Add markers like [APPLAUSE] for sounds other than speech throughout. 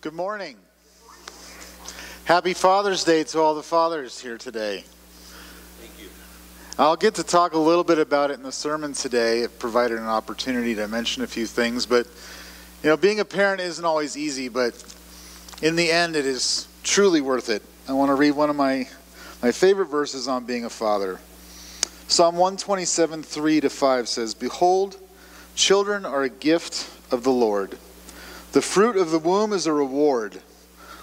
Good morning. Happy Father's Day to all the fathers here today. Thank you. I'll get to talk a little bit about it in the sermon today. It provided an opportunity to mention a few things, but you know, being a parent isn't always easy, but in the end, it is truly worth it. I want to read one of my my favorite verses on being a father. Psalm 127, 3 to 5 says, Behold, children are a gift of the Lord. The fruit of the womb is a reward.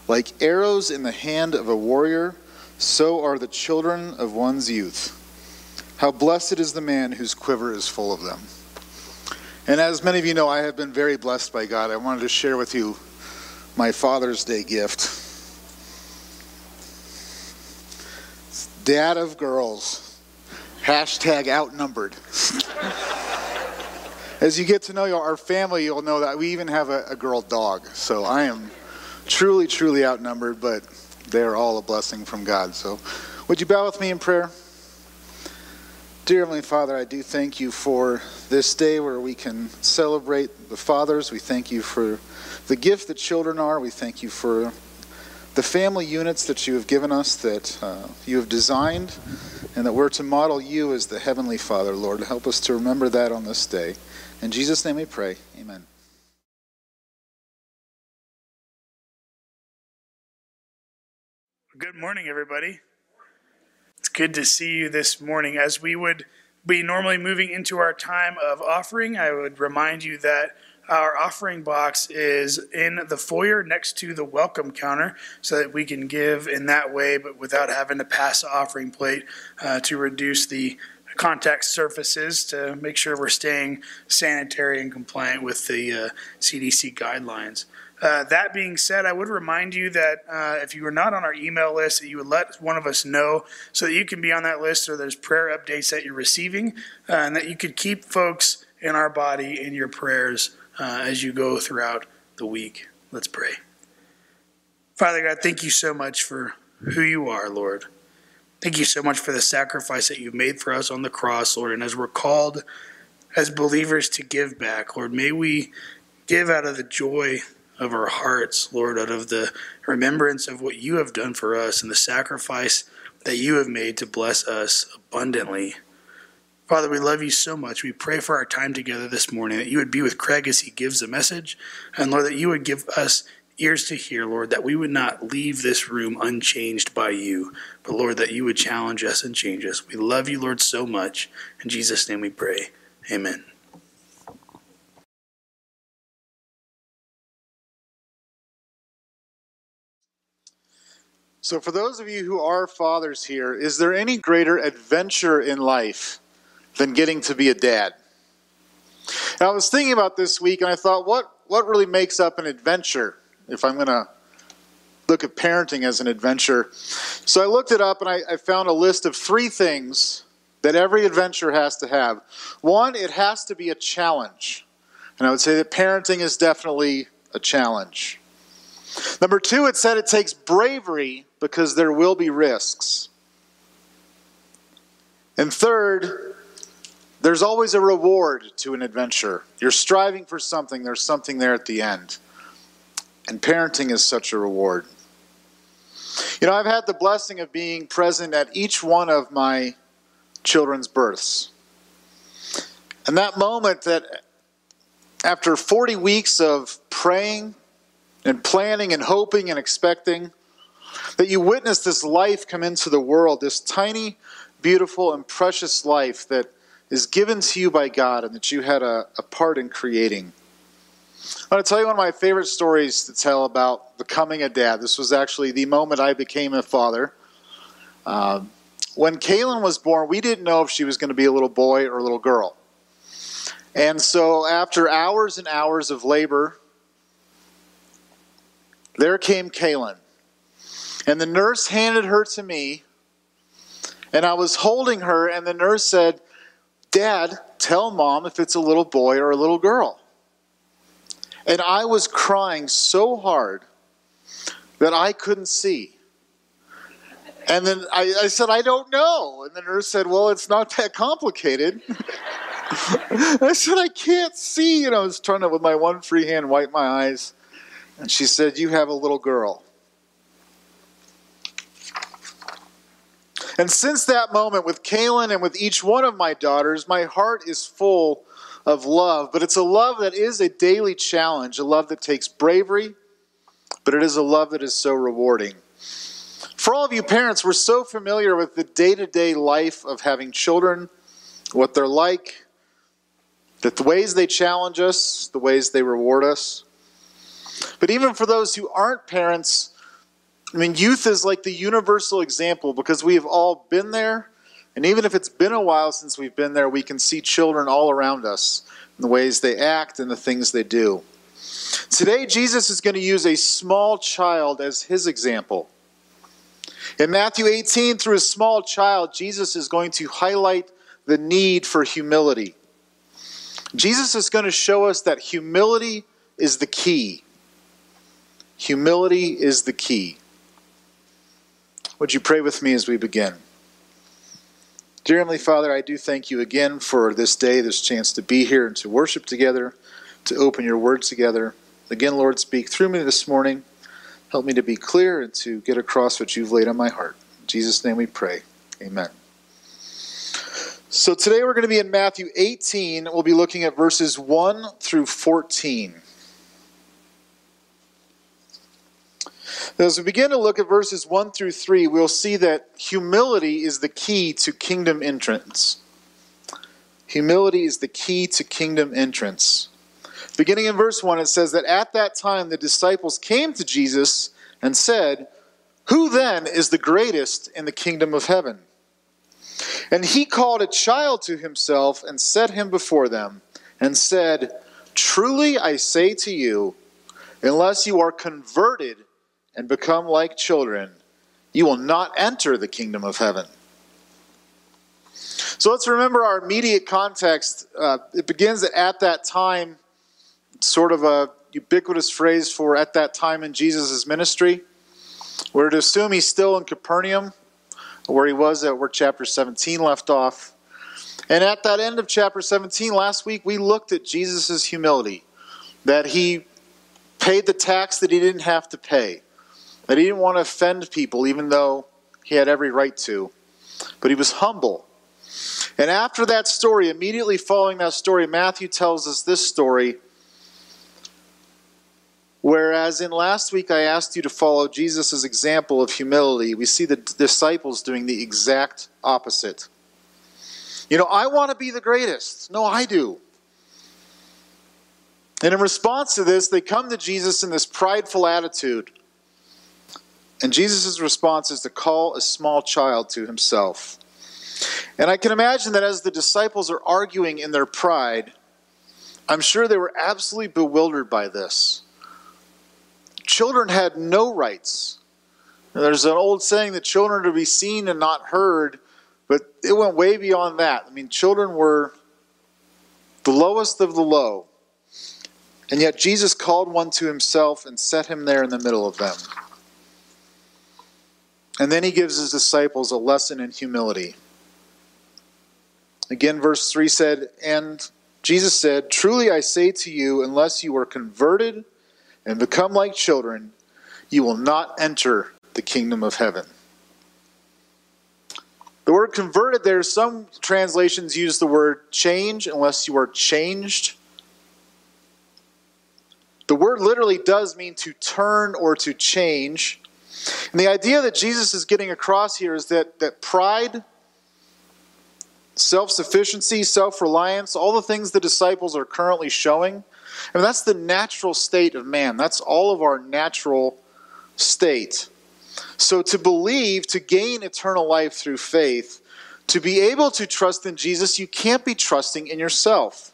Like arrows in the hand of a warrior, so are the children of one's youth. How blessed is the man whose quiver is full of them. And as many of you know, I have been very blessed by God. I wanted to share with you my Father's Day gift. Dad of girls. Hashtag outnumbered. [LAUGHS] As you get to know our family, you'll know that we even have a, a girl dog. So I am truly, truly outnumbered, but they are all a blessing from God. So would you bow with me in prayer? Dear Heavenly Father, I do thank you for this day where we can celebrate the fathers. We thank you for the gift that children are. We thank you for the family units that you have given us, that uh, you have designed, and that we're to model you as the Heavenly Father, Lord. Help us to remember that on this day. In Jesus' name we pray. Amen. Good morning, everybody. It's good to see you this morning. As we would be normally moving into our time of offering, I would remind you that our offering box is in the foyer next to the welcome counter so that we can give in that way, but without having to pass the offering plate uh, to reduce the contact surfaces to make sure we're staying sanitary and compliant with the uh, CDC guidelines. Uh, that being said, I would remind you that uh, if you are not on our email list, that you would let one of us know so that you can be on that list or there's prayer updates that you're receiving uh, and that you could keep folks in our body in your prayers uh, as you go throughout the week. Let's pray. Father God, thank you so much for who you are, Lord. Thank you so much for the sacrifice that you've made for us on the cross, Lord. And as we're called as believers to give back, Lord, may we give out of the joy of our hearts, Lord, out of the remembrance of what you have done for us and the sacrifice that you have made to bless us abundantly. Father, we love you so much. We pray for our time together this morning that you would be with Craig as he gives the message. And Lord, that you would give us ears to hear, Lord, that we would not leave this room unchanged by you, but Lord, that you would challenge us and change us. We love you, Lord, so much. In Jesus' name we pray. Amen. So, for those of you who are fathers here, is there any greater adventure in life than getting to be a dad? And I was thinking about this week and I thought, what, what really makes up an adventure if I'm going to look at parenting as an adventure? So, I looked it up and I, I found a list of three things that every adventure has to have. One, it has to be a challenge. And I would say that parenting is definitely a challenge. Number two, it said it takes bravery because there will be risks. And third, there's always a reward to an adventure. You're striving for something, there's something there at the end. And parenting is such a reward. You know, I've had the blessing of being present at each one of my children's births. And that moment that after 40 weeks of praying and planning and hoping and expecting, that you witness this life come into the world, this tiny, beautiful, and precious life that is given to you by God and that you had a, a part in creating. I want to tell you one of my favorite stories to tell about becoming a dad. This was actually the moment I became a father. Um, when Kaylin was born, we didn't know if she was going to be a little boy or a little girl. And so, after hours and hours of labor, there came Kaylin. And the nurse handed her to me, and I was holding her, and the nurse said, Dad, tell mom if it's a little boy or a little girl. And I was crying so hard that I couldn't see. And then I, I, said, I don't know. And the nurse said, Well, it's not that complicated. [LAUGHS] I said, I can't see. And I was trying to, with my one free hand, wipe my eyes. And she said, You have a little girl. And since that moment with Kaylin and with each one of my daughters, my heart is full of love. But it's a love that is a daily challenge, a love that takes bravery, but it is a love that is so rewarding. For all of you parents, we're so familiar with the day to day life of having children, what they're like, the ways they challenge us, the ways they reward us. But even for those who aren't parents, I mean, youth is like the universal example because we have all been there. And even if it's been a while since we've been there, we can see children all around us in the ways they act and the things they do. Today, Jesus is going to use a small child as his example. In Matthew 18, through a small child, Jesus is going to highlight the need for humility. Jesus is going to show us that humility is the key. Humility is the key. Would you pray with me as we begin? Dear Heavenly Father, I do thank you again for this day, this chance to be here and to worship together, to open your word together. Again, Lord, speak through me this morning. Help me to be clear and to get across what you've laid on my heart. In Jesus' name we pray. Amen. So today we're going to be in Matthew 18. We'll be looking at verses 1 through 14. As we begin to look at verses 1 through 3, we'll see that humility is the key to kingdom entrance. Humility is the key to kingdom entrance. Beginning in verse 1, it says that at that time the disciples came to Jesus and said, Who then is the greatest in the kingdom of heaven? And he called a child to himself and set him before them, and said, Truly I say to you, unless you are converted and become like children, you will not enter the kingdom of heaven. So let's remember our immediate context. Uh, it begins at that time, sort of a ubiquitous phrase for at that time in Jesus' ministry. We're to assume he's still in Capernaum, where he was at where chapter 17 left off. And at that end of chapter 17, last week, we looked at Jesus' humility that he paid the tax that he didn't have to pay that he didn't want to offend people, even though he had every right to. But he was humble. And after that story, immediately following that story, Matthew tells us this story. Whereas in last week I asked you to follow Jesus' example of humility, we see the disciples doing the exact opposite. You know, I want to be the greatest. No, I do. And in response to this, they come to Jesus in this prideful attitude. And Jesus' response is to call a small child to himself. And I can imagine that as the disciples are arguing in their pride, I'm sure they were absolutely bewildered by this. Children had no rights. There's an old saying that children are to be seen and not heard, but it went way beyond that. I mean, children were the lowest of the low. And yet Jesus called one to himself and set him there in the middle of them. And then he gives his disciples a lesson in humility. Again, verse 3 said, And Jesus said, Truly I say to you, unless you are converted and become like children, you will not enter the kingdom of heaven. The word converted there, some translations use the word change, unless you are changed. The word literally does mean to turn or to change. And the idea that Jesus is getting across here is that, that pride, self sufficiency, self reliance, all the things the disciples are currently showing, I mean, that's the natural state of man. That's all of our natural state. So to believe, to gain eternal life through faith, to be able to trust in Jesus, you can't be trusting in yourself.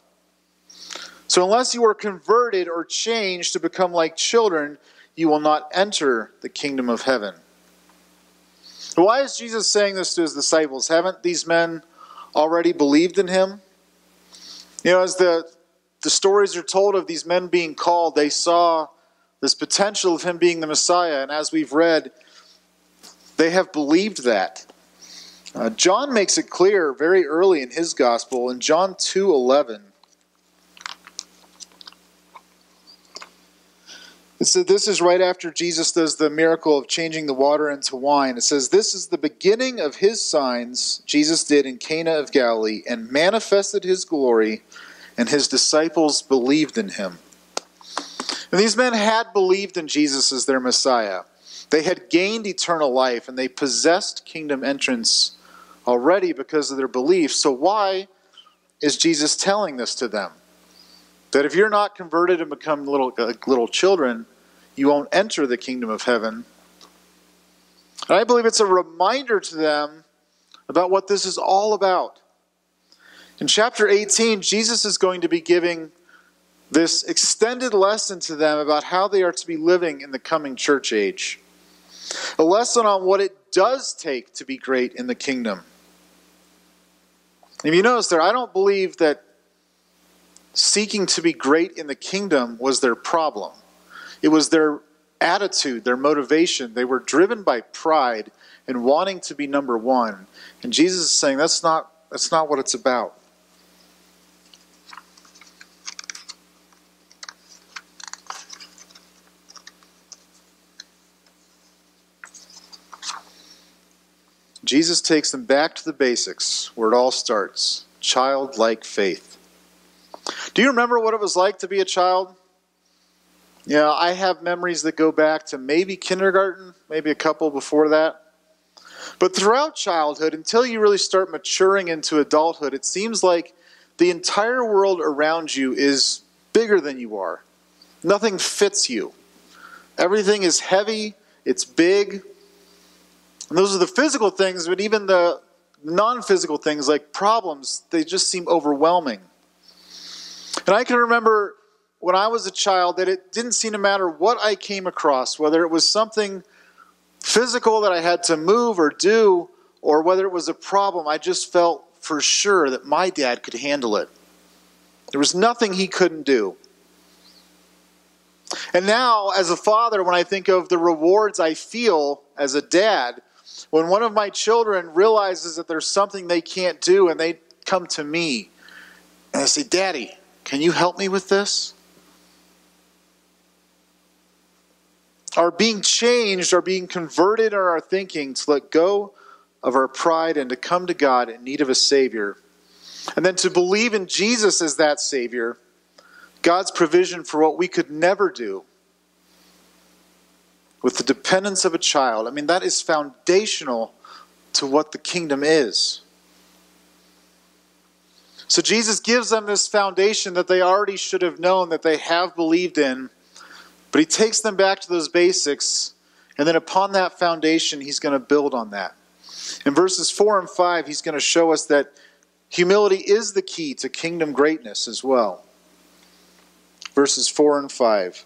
So unless you are converted or changed to become like children, you will not enter the kingdom of heaven. Why is Jesus saying this to his disciples? Haven't these men already believed in him? You know, as the, the stories are told of these men being called, they saw this potential of him being the Messiah. And as we've read, they have believed that. Uh, John makes it clear very early in his gospel in John 2 11. So this is right after Jesus does the miracle of changing the water into wine. It says, This is the beginning of his signs Jesus did in Cana of Galilee and manifested his glory, and his disciples believed in him. And these men had believed in Jesus as their Messiah. They had gained eternal life and they possessed kingdom entrance already because of their belief. So, why is Jesus telling this to them? That if you're not converted and become little, uh, little children, you won't enter the kingdom of heaven. And I believe it's a reminder to them about what this is all about. In chapter 18, Jesus is going to be giving this extended lesson to them about how they are to be living in the coming church age. A lesson on what it does take to be great in the kingdom. If you notice there, I don't believe that seeking to be great in the kingdom was their problem. It was their attitude, their motivation. They were driven by pride and wanting to be number one. And Jesus is saying that's not, that's not what it's about. Jesus takes them back to the basics where it all starts childlike faith. Do you remember what it was like to be a child? Know, I have memories that go back to maybe kindergarten, maybe a couple before that. But throughout childhood, until you really start maturing into adulthood, it seems like the entire world around you is bigger than you are. Nothing fits you. Everything is heavy, it's big. And those are the physical things, but even the non physical things like problems, they just seem overwhelming. And I can remember when I was a child that it didn't seem to matter what I came across, whether it was something physical that I had to move or do, or whether it was a problem, I just felt for sure that my dad could handle it. There was nothing he couldn't do. And now, as a father, when I think of the rewards I feel as a dad, when one of my children realizes that there's something they can't do and they come to me and they say, Daddy, can you help me with this? Are being changed, are being converted in our thinking to let go of our pride and to come to God in need of a Savior. And then to believe in Jesus as that Savior, God's provision for what we could never do with the dependence of a child. I mean, that is foundational to what the kingdom is. So Jesus gives them this foundation that they already should have known, that they have believed in but he takes them back to those basics, and then upon that foundation, he's going to build on that. In verses 4 and 5, he's going to show us that humility is the key to kingdom greatness as well. Verses 4 and 5.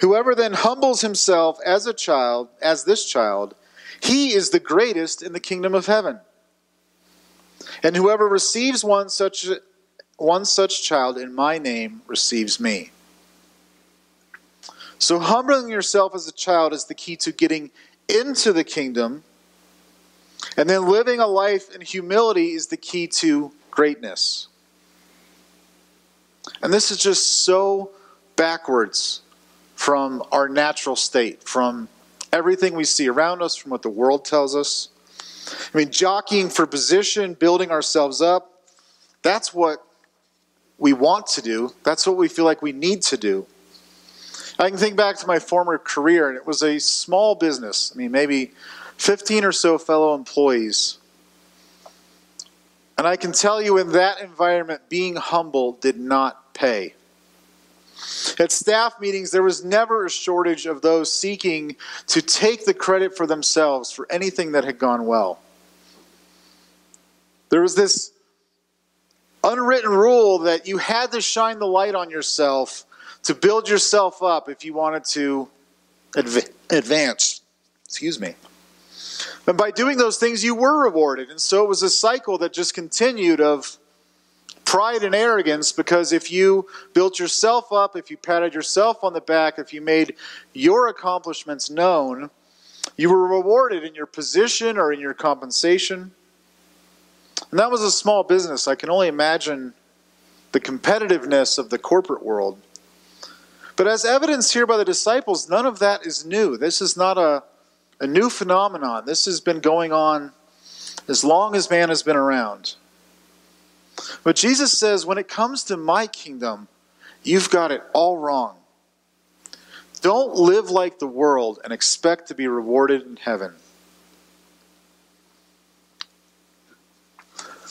Whoever then humbles himself as a child, as this child, he is the greatest in the kingdom of heaven. And whoever receives one such one such child in my name receives me. So, humbling yourself as a child is the key to getting into the kingdom. And then living a life in humility is the key to greatness. And this is just so backwards from our natural state, from everything we see around us, from what the world tells us. I mean, jockeying for position, building ourselves up, that's what we want to do. That's what we feel like we need to do. I can think back to my former career, and it was a small business. I mean, maybe 15 or so fellow employees. And I can tell you, in that environment, being humble did not pay. At staff meetings, there was never a shortage of those seeking to take the credit for themselves for anything that had gone well. There was this unwritten rule that you had to shine the light on yourself to build yourself up if you wanted to adv- advance. Excuse me. And by doing those things, you were rewarded. And so it was a cycle that just continued of pride and arrogance because if you built yourself up, if you patted yourself on the back, if you made your accomplishments known, you were rewarded in your position or in your compensation. And that was a small business. I can only imagine the competitiveness of the corporate world. But as evidenced here by the disciples, none of that is new. This is not a, a new phenomenon. This has been going on as long as man has been around. But Jesus says, when it comes to my kingdom, you've got it all wrong. Don't live like the world and expect to be rewarded in heaven.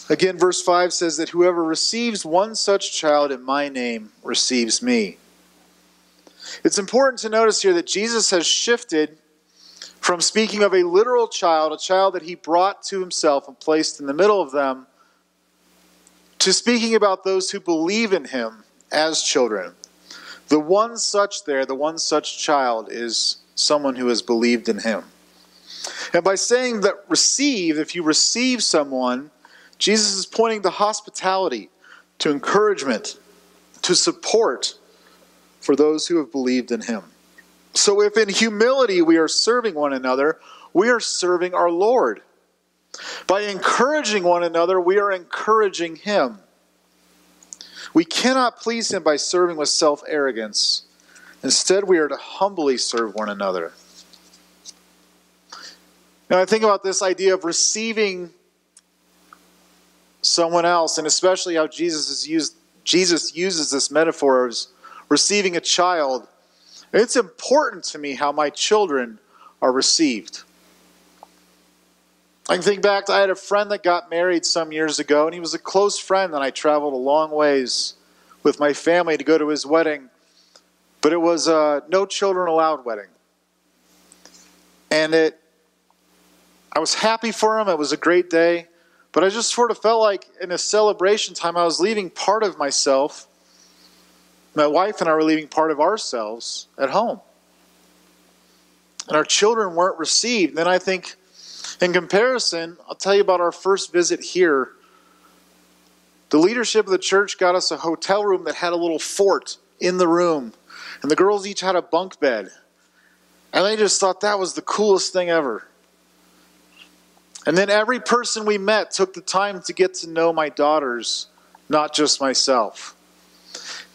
Again, verse 5 says that whoever receives one such child in my name receives me. It's important to notice here that Jesus has shifted from speaking of a literal child, a child that he brought to himself and placed in the middle of them, to speaking about those who believe in him as children. The one such there, the one such child, is someone who has believed in him. And by saying that receive, if you receive someone, Jesus is pointing to hospitality, to encouragement, to support for those who have believed in him. So if in humility we are serving one another, we are serving our Lord. By encouraging one another, we are encouraging Him. We cannot please Him by serving with self arrogance. Instead, we are to humbly serve one another. Now, I think about this idea of receiving someone else, and especially how Jesus, is used, Jesus uses this metaphor as receiving a child. It's important to me how my children are received. I can think back I had a friend that got married some years ago, and he was a close friend, and I traveled a long ways with my family to go to his wedding. But it was a no children allowed wedding. And it I was happy for him. It was a great day. But I just sort of felt like in a celebration time I was leaving part of myself. My wife and I were leaving part of ourselves at home. And our children weren't received. Then I think in comparison, I'll tell you about our first visit here. The leadership of the church got us a hotel room that had a little fort in the room, and the girls each had a bunk bed. And they just thought that was the coolest thing ever. And then every person we met took the time to get to know my daughters, not just myself.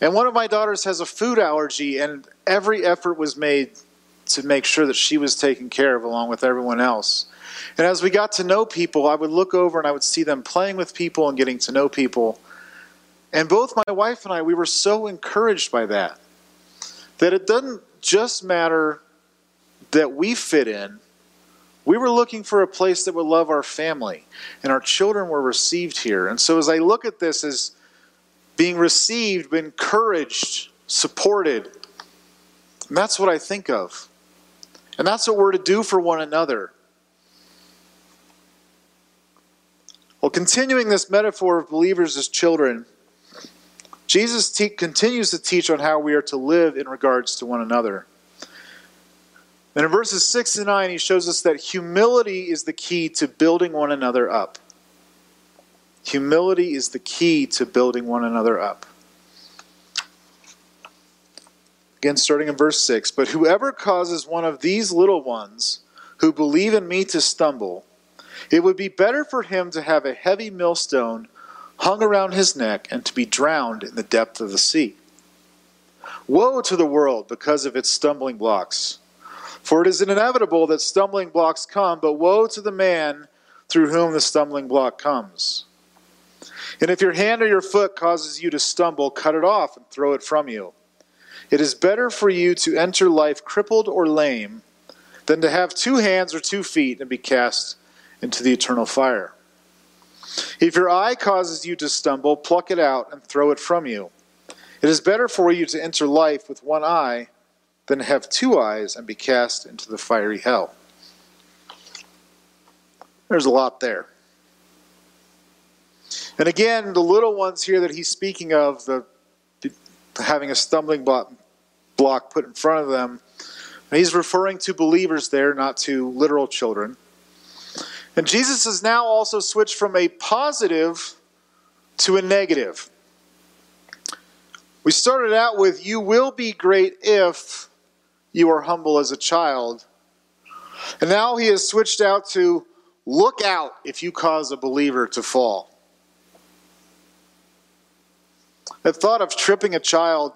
And one of my daughters has a food allergy, and every effort was made to make sure that she was taken care of along with everyone else. And as we got to know people, I would look over and I would see them playing with people and getting to know people. And both my wife and I, we were so encouraged by that. That it doesn't just matter that we fit in. We were looking for a place that would love our family, and our children were received here. And so as I look at this as being received, encouraged, supported, And that's what I think of. And that's what we're to do for one another. Well, continuing this metaphor of believers as children, Jesus te- continues to teach on how we are to live in regards to one another. And in verses 6 and 9, he shows us that humility is the key to building one another up. Humility is the key to building one another up. Again, starting in verse 6 But whoever causes one of these little ones who believe in me to stumble, it would be better for him to have a heavy millstone hung around his neck and to be drowned in the depth of the sea. Woe to the world because of its stumbling blocks! For it is inevitable that stumbling blocks come, but woe to the man through whom the stumbling block comes. And if your hand or your foot causes you to stumble, cut it off and throw it from you. It is better for you to enter life crippled or lame than to have two hands or two feet and be cast into the eternal fire. If your eye causes you to stumble, pluck it out and throw it from you. It is better for you to enter life with one eye than to have two eyes and be cast into the fiery hell. There's a lot there. And again, the little ones here that he's speaking of, the, the having a stumbling block, block put in front of them, he's referring to believers there, not to literal children. And Jesus has now also switched from a positive to a negative. We started out with, You will be great if you are humble as a child. And now he has switched out to, Look out if you cause a believer to fall. The thought of tripping a child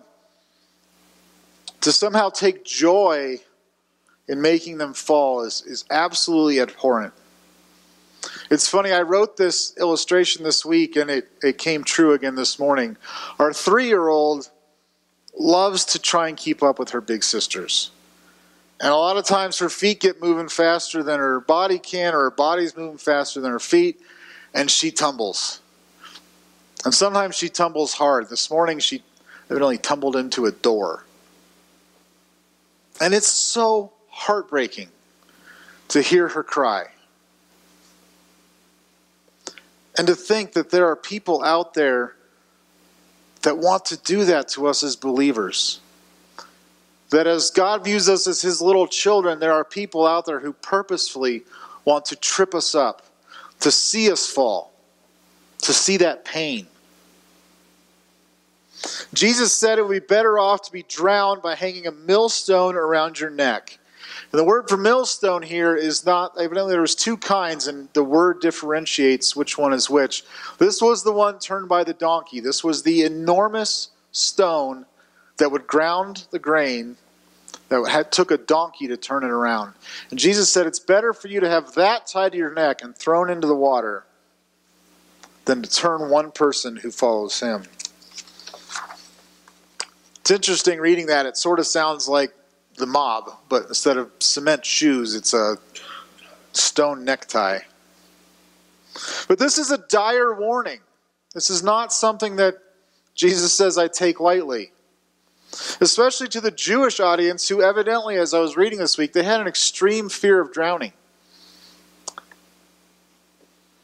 to somehow take joy in making them fall is, is absolutely abhorrent. It's funny, I wrote this illustration this week and it, it came true again this morning. Our three year old loves to try and keep up with her big sisters. And a lot of times her feet get moving faster than her body can, or her body's moving faster than her feet, and she tumbles. And sometimes she tumbles hard. This morning she evidently tumbled into a door. And it's so heartbreaking to hear her cry. And to think that there are people out there that want to do that to us as believers. That as God views us as his little children, there are people out there who purposefully want to trip us up, to see us fall, to see that pain. Jesus said it would be better off to be drowned by hanging a millstone around your neck. And the word for millstone here is not, evidently, there was two kinds, and the word differentiates which one is which. This was the one turned by the donkey. This was the enormous stone that would ground the grain that had, took a donkey to turn it around. And Jesus said, It's better for you to have that tied to your neck and thrown into the water than to turn one person who follows him. It's interesting reading that. It sort of sounds like the mob, but instead of cement shoes, it's a stone necktie. But this is a dire warning. This is not something that Jesus says I take lightly. Especially to the Jewish audience who, evidently, as I was reading this week, they had an extreme fear of drowning.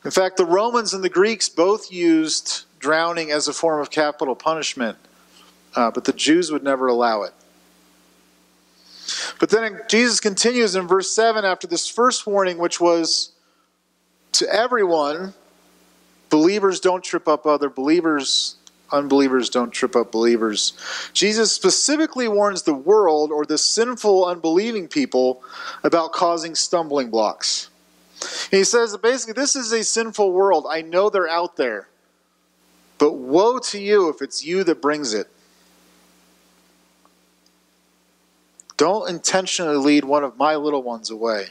In fact, the Romans and the Greeks both used drowning as a form of capital punishment, uh, but the Jews would never allow it. But then Jesus continues in verse 7 after this first warning, which was to everyone believers don't trip up other believers, unbelievers don't trip up believers. Jesus specifically warns the world or the sinful, unbelieving people about causing stumbling blocks. He says that basically, this is a sinful world. I know they're out there. But woe to you if it's you that brings it. Don't intentionally lead one of my little ones away.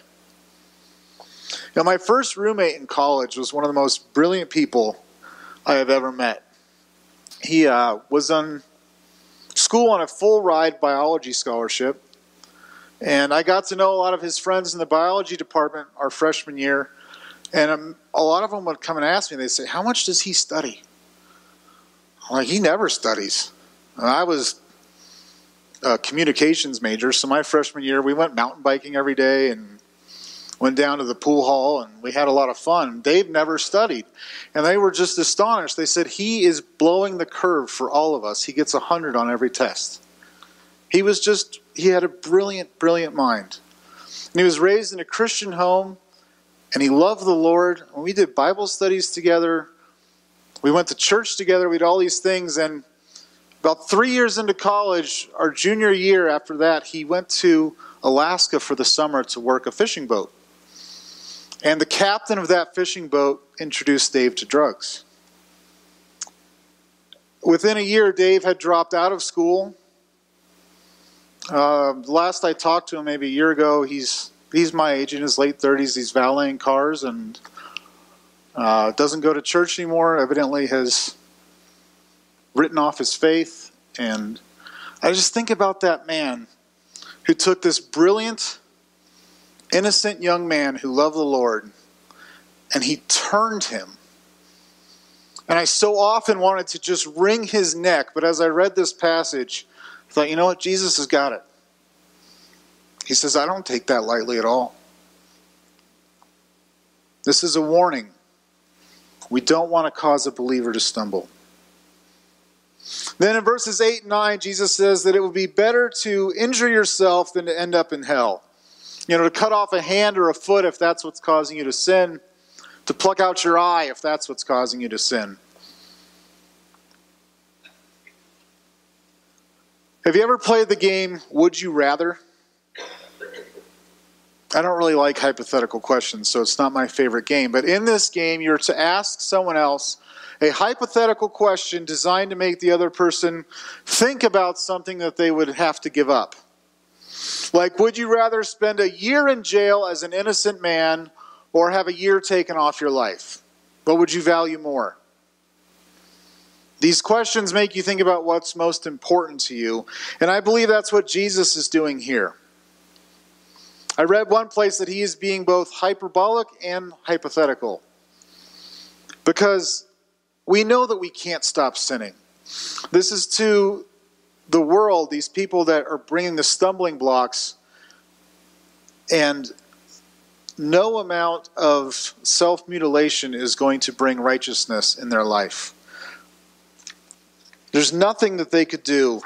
Know, my first roommate in college was one of the most brilliant people I have ever met. He uh, was on school on a full ride biology scholarship, and I got to know a lot of his friends in the biology department our freshman year. And um, a lot of them would come and ask me, they'd say, How much does he study? I'm like, He never studies. And I was a communications major. So my freshman year, we went mountain biking every day and went down to the pool hall and we had a lot of fun. Dave never studied. And they were just astonished. They said, He is blowing the curve for all of us. He gets a 100 on every test. He was just, he had a brilliant, brilliant mind. And he was raised in a Christian home and he loved the Lord. And we did Bible studies together. We went to church together. We did all these things. And about three years into college, our junior year after that, he went to Alaska for the summer to work a fishing boat. And the captain of that fishing boat introduced Dave to drugs. Within a year, Dave had dropped out of school. Uh, last I talked to him, maybe a year ago, he's he's my age in his late 30s. He's valeting cars and uh, doesn't go to church anymore. Evidently, has written off his faith. And I just think about that man who took this brilliant, innocent young man who loved the Lord and he turned him. And I so often wanted to just wring his neck, but as I read this passage, I thought, you know what? Jesus has got it. He says, I don't take that lightly at all. This is a warning. We don't want to cause a believer to stumble. Then in verses 8 and 9, Jesus says that it would be better to injure yourself than to end up in hell. You know, to cut off a hand or a foot if that's what's causing you to sin, to pluck out your eye if that's what's causing you to sin. Have you ever played the game Would You Rather? I don't really like hypothetical questions, so it's not my favorite game. But in this game, you're to ask someone else a hypothetical question designed to make the other person think about something that they would have to give up. Like, would you rather spend a year in jail as an innocent man or have a year taken off your life? What would you value more? These questions make you think about what's most important to you, and I believe that's what Jesus is doing here. I read one place that he is being both hyperbolic and hypothetical because we know that we can't stop sinning. This is to the world, these people that are bringing the stumbling blocks, and no amount of self mutilation is going to bring righteousness in their life. There's nothing that they could do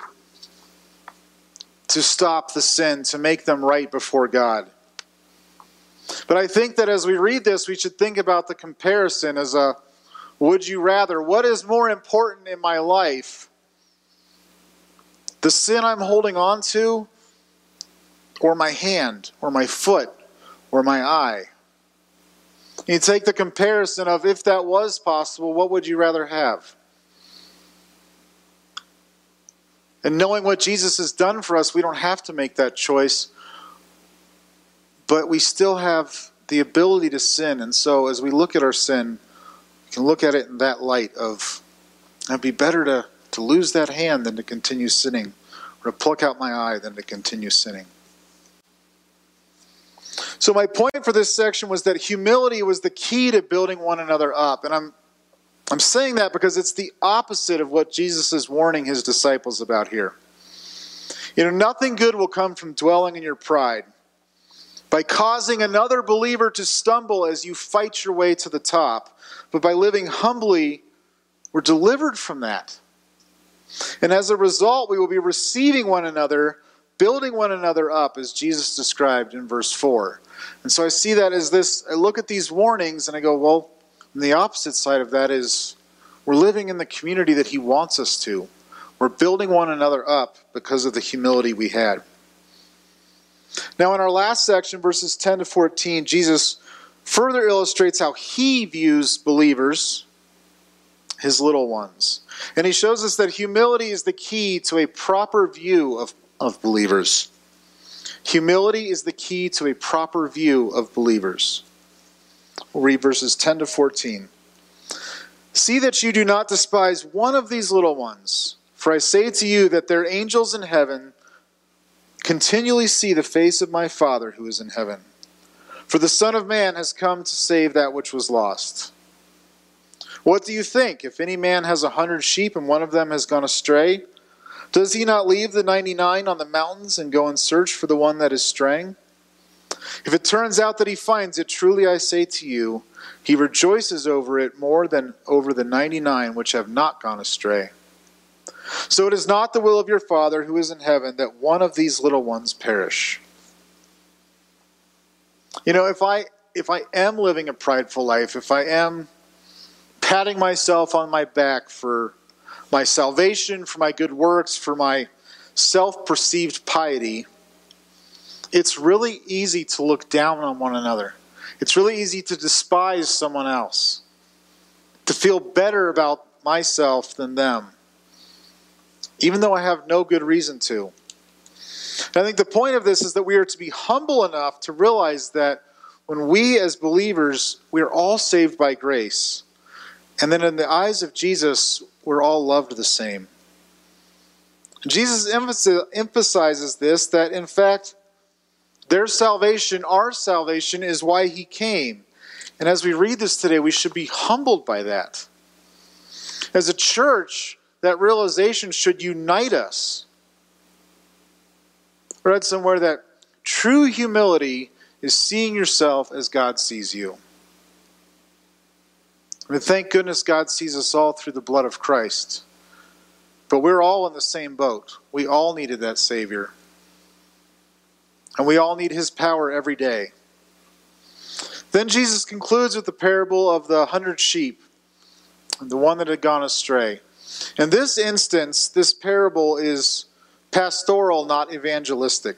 to stop the sin, to make them right before God. But I think that as we read this, we should think about the comparison as a would you rather? What is more important in my life? The sin I'm holding on to, or my hand, or my foot, or my eye? You take the comparison of if that was possible, what would you rather have? And knowing what Jesus has done for us, we don't have to make that choice. But we still have the ability to sin. And so as we look at our sin, can look at it in that light of it'd be better to, to lose that hand than to continue sinning, or to pluck out my eye than to continue sinning. So my point for this section was that humility was the key to building one another up. And I'm I'm saying that because it's the opposite of what Jesus is warning his disciples about here. You know, nothing good will come from dwelling in your pride. By causing another believer to stumble as you fight your way to the top, but by living humbly, we're delivered from that. And as a result, we will be receiving one another, building one another up, as Jesus described in verse 4. And so I see that as this, I look at these warnings and I go, well, the opposite side of that is we're living in the community that He wants us to. We're building one another up because of the humility we had. Now, in our last section, verses 10 to 14, Jesus further illustrates how He views believers, His little ones. And He shows us that humility is the key to a proper view of, of believers. Humility is the key to a proper view of believers. We'll read verses 10 to 14. See that you do not despise one of these little ones, for I say to you that their angels in heaven continually see the face of my Father who is in heaven. For the Son of Man has come to save that which was lost. What do you think? If any man has a hundred sheep and one of them has gone astray, does he not leave the ninety nine on the mountains and go and search for the one that is straying? If it turns out that he finds it, truly I say to you, he rejoices over it more than over the 99 which have not gone astray. So it is not the will of your Father who is in heaven that one of these little ones perish. You know, if I if I am living a prideful life, if I am patting myself on my back for my salvation, for my good works, for my self-perceived piety, it's really easy to look down on one another. It's really easy to despise someone else, to feel better about myself than them, even though I have no good reason to. And I think the point of this is that we are to be humble enough to realize that when we as believers, we are all saved by grace. And then in the eyes of Jesus, we're all loved the same. Jesus emphasizes this that in fact, their salvation, our salvation, is why he came. And as we read this today, we should be humbled by that. As a church, that realization should unite us. I read somewhere that true humility is seeing yourself as God sees you. I mean, thank goodness God sees us all through the blood of Christ. But we're all in the same boat. We all needed that Savior. And we all need his power every day. Then Jesus concludes with the parable of the hundred sheep, and the one that had gone astray. In this instance, this parable is pastoral, not evangelistic.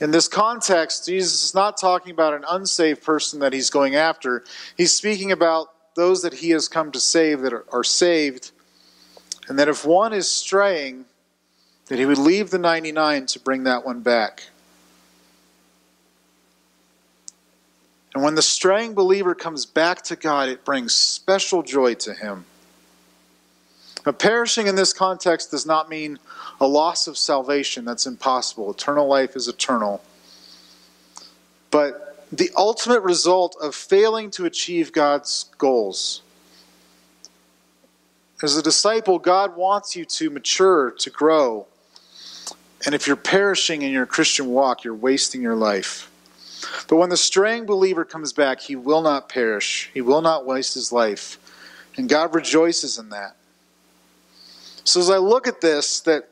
In this context, Jesus is not talking about an unsaved person that he's going after. He's speaking about those that he has come to save that are, saved, and that if one is straying, that he would leave the 99 to bring that one back. And when the straying believer comes back to God, it brings special joy to him. Now, perishing in this context does not mean a loss of salvation. That's impossible. Eternal life is eternal. But the ultimate result of failing to achieve God's goals. As a disciple, God wants you to mature, to grow. And if you're perishing in your Christian walk, you're wasting your life. But when the straying believer comes back, he will not perish, he will not waste his life. And God rejoices in that. So as I look at this, that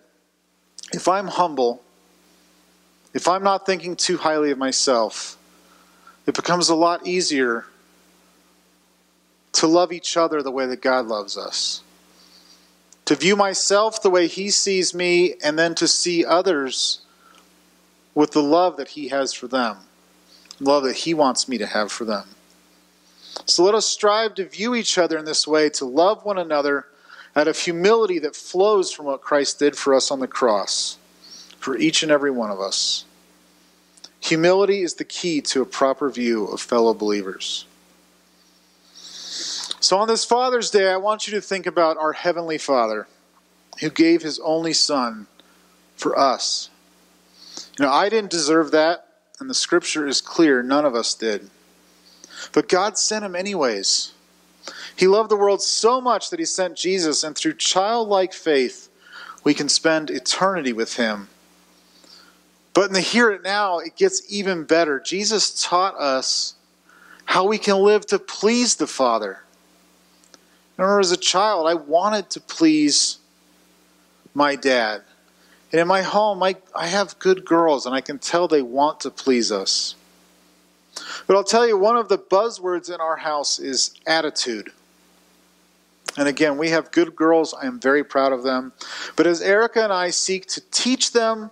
if I'm humble, if I'm not thinking too highly of myself, it becomes a lot easier to love each other the way that God loves us. To view myself the way He sees me, and then to see others with the love that He has for them, love that He wants me to have for them. So let us strive to view each other in this way, to love one another out of humility that flows from what Christ did for us on the cross, for each and every one of us. Humility is the key to a proper view of fellow believers. So, on this Father's Day, I want you to think about our Heavenly Father who gave His only Son for us. You know, I didn't deserve that, and the scripture is clear none of us did. But God sent Him anyways. He loved the world so much that he sent Jesus, and through childlike faith, we can spend eternity with him. But in the here and now, it gets even better. Jesus taught us how we can live to please the Father. I remember as a child, I wanted to please my dad. And in my home, I, I have good girls, and I can tell they want to please us. But I'll tell you, one of the buzzwords in our house is attitude. And again, we have good girls. I am very proud of them. But as Erica and I seek to teach them,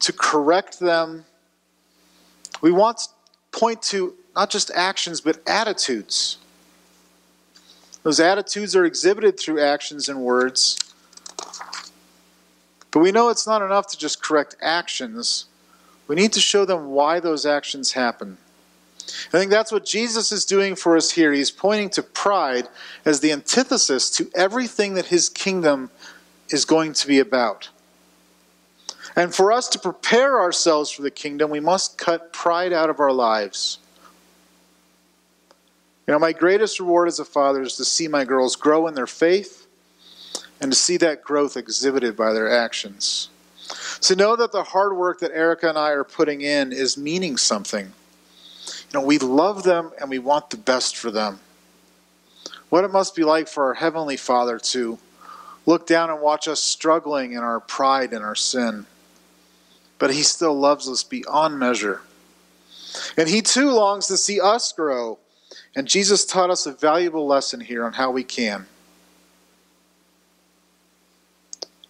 to correct them, we want to point to not just actions, but attitudes. Those attitudes are exhibited through actions and words. But we know it's not enough to just correct actions. We need to show them why those actions happen. I think that's what Jesus is doing for us here. He's pointing to pride as the antithesis to everything that his kingdom is going to be about. And for us to prepare ourselves for the kingdom, we must cut pride out of our lives. You know, my greatest reward as a father is to see my girls grow in their faith and to see that growth exhibited by their actions. To know that the hard work that Erica and I are putting in is meaning something you know, we love them and we want the best for them. What it must be like for our Heavenly Father to look down and watch us struggling in our pride and our sin. But He still loves us beyond measure. And He too longs to see us grow. And Jesus taught us a valuable lesson here on how we can.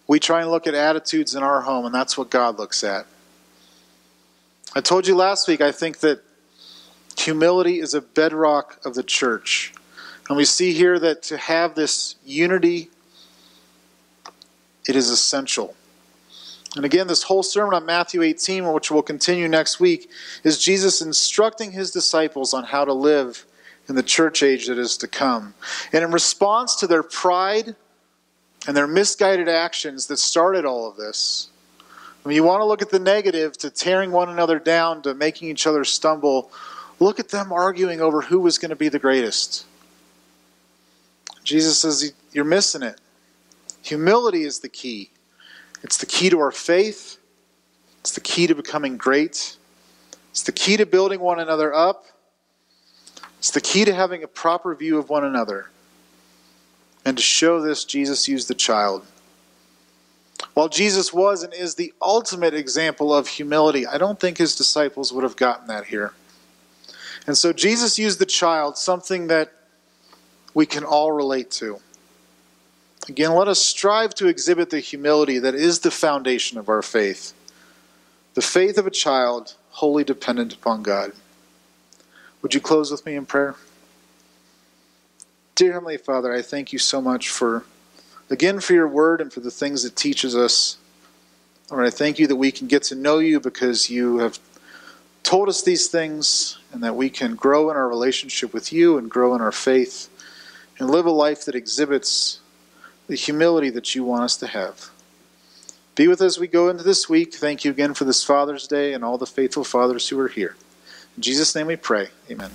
We try and look at attitudes in our home, and that's what God looks at. I told you last week, I think that Humility is a bedrock of the church. And we see here that to have this unity, it is essential. And again, this whole sermon on Matthew 18, which will continue next week, is Jesus instructing his disciples on how to live in the church age that is to come. And in response to their pride and their misguided actions that started all of this, I mean, you want to look at the negative to tearing one another down, to making each other stumble, Look at them arguing over who was going to be the greatest. Jesus says, You're missing it. Humility is the key. It's the key to our faith, it's the key to becoming great, it's the key to building one another up, it's the key to having a proper view of one another. And to show this, Jesus used the child. While Jesus was and is the ultimate example of humility, I don't think his disciples would have gotten that here. And so Jesus used the child, something that we can all relate to. Again, let us strive to exhibit the humility that is the foundation of our faith. The faith of a child wholly dependent upon God. Would you close with me in prayer? Dear Heavenly Father, I thank you so much for, again, for your word and for the things it teaches us. Lord, I thank you that we can get to know you because you have told us these things and that we can grow in our relationship with you and grow in our faith and live a life that exhibits the humility that you want us to have. Be with us as we go into this week. Thank you again for this Father's Day and all the faithful fathers who are here. In Jesus' name we pray. Amen.